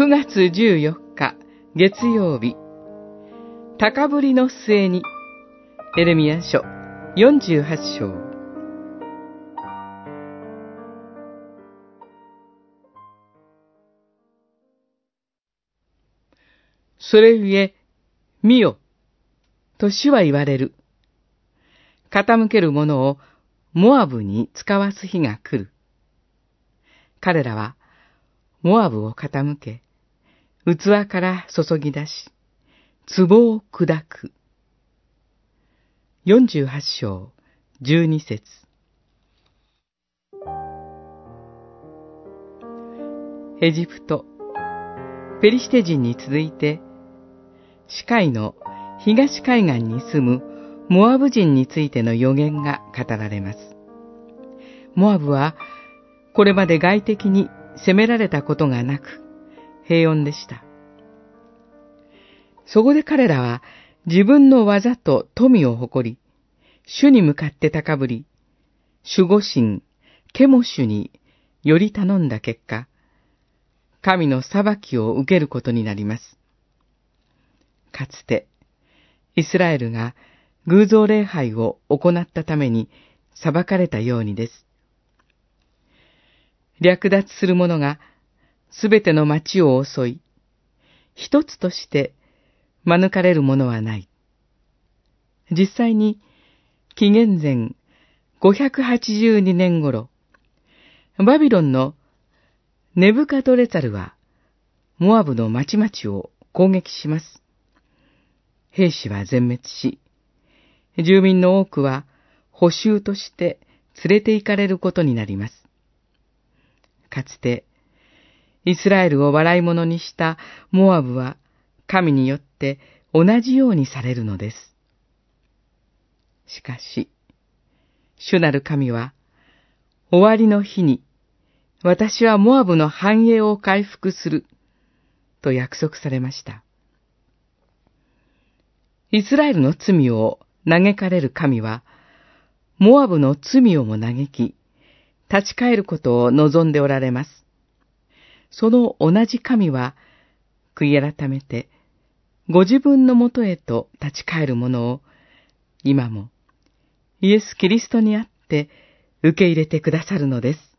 9月14日月曜日高ぶりの末にエレミア書48章それゆえ、見よ、と主は言われる。傾ける者をモアブに使わす日が来る。彼らは、モアブを傾け、器から注ぎ出し、壺を砕く。48章12節エジプト、ペリシテ人に続いて、死海の東海岸に住むモアブ人についての予言が語られます。モアブは、これまで外敵に攻められたことがなく、平穏でした。そこで彼らは自分の技と富を誇り、主に向かって高ぶり、守護神、ケモシュにより頼んだ結果、神の裁きを受けることになります。かつて、イスラエルが偶像礼拝を行ったために裁かれたようにです。略奪する者がすべての町を襲い、一つとして免れるものはない。実際に、紀元前582年頃、バビロンのネブカドレザルは、モアブの町々を攻撃します。兵士は全滅し、住民の多くは補修として連れて行かれることになります。かつて、イスラエルを笑い物にしたモアブは神によって同じようにされるのです。しかし、主なる神は、終わりの日に、私はモアブの繁栄を回復する、と約束されました。イスラエルの罪を嘆かれる神は、モアブの罪をも嘆き、立ち返ることを望んでおられます。その同じ神は、悔い改めて、ご自分のもとへと立ち返る者を、今も、イエス・キリストにあって受け入れてくださるのです。